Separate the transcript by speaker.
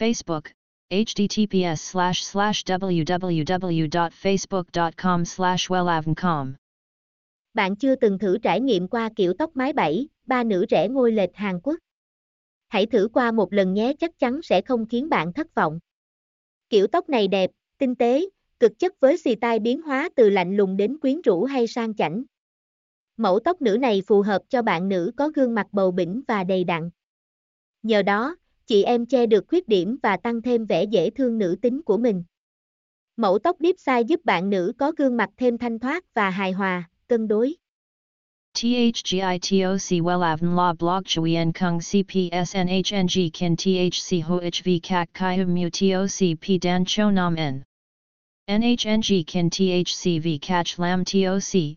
Speaker 1: Facebook, https slash slash www.facebook.com slash wellavncom.
Speaker 2: Bạn chưa từng thử trải nghiệm qua kiểu tóc mái bảy, ba nữ rẻ ngôi lệch Hàn Quốc. Hãy thử qua một lần nhé chắc chắn sẽ không khiến bạn thất vọng. Kiểu tóc này đẹp, tinh tế, cực chất với xì tai biến hóa từ lạnh lùng đến quyến rũ hay sang chảnh. Mẫu tóc nữ này phù hợp cho bạn nữ có gương mặt bầu bĩnh và đầy đặn. Nhờ đó, chị em che được khuyết điểm và tăng thêm vẻ dễ thương nữ tính của mình. Mẫu tóc deep size giúp bạn nữ có gương mặt thêm thanh thoát và hài hòa, cân đối.
Speaker 1: THGITOC Wellavn La Blog Chuyen Kung CPSNHNG Kin THC HOHV Kak Kai Mu TOC P Dan Cho Nam N NHNG Kin THCV Catch Lam TOC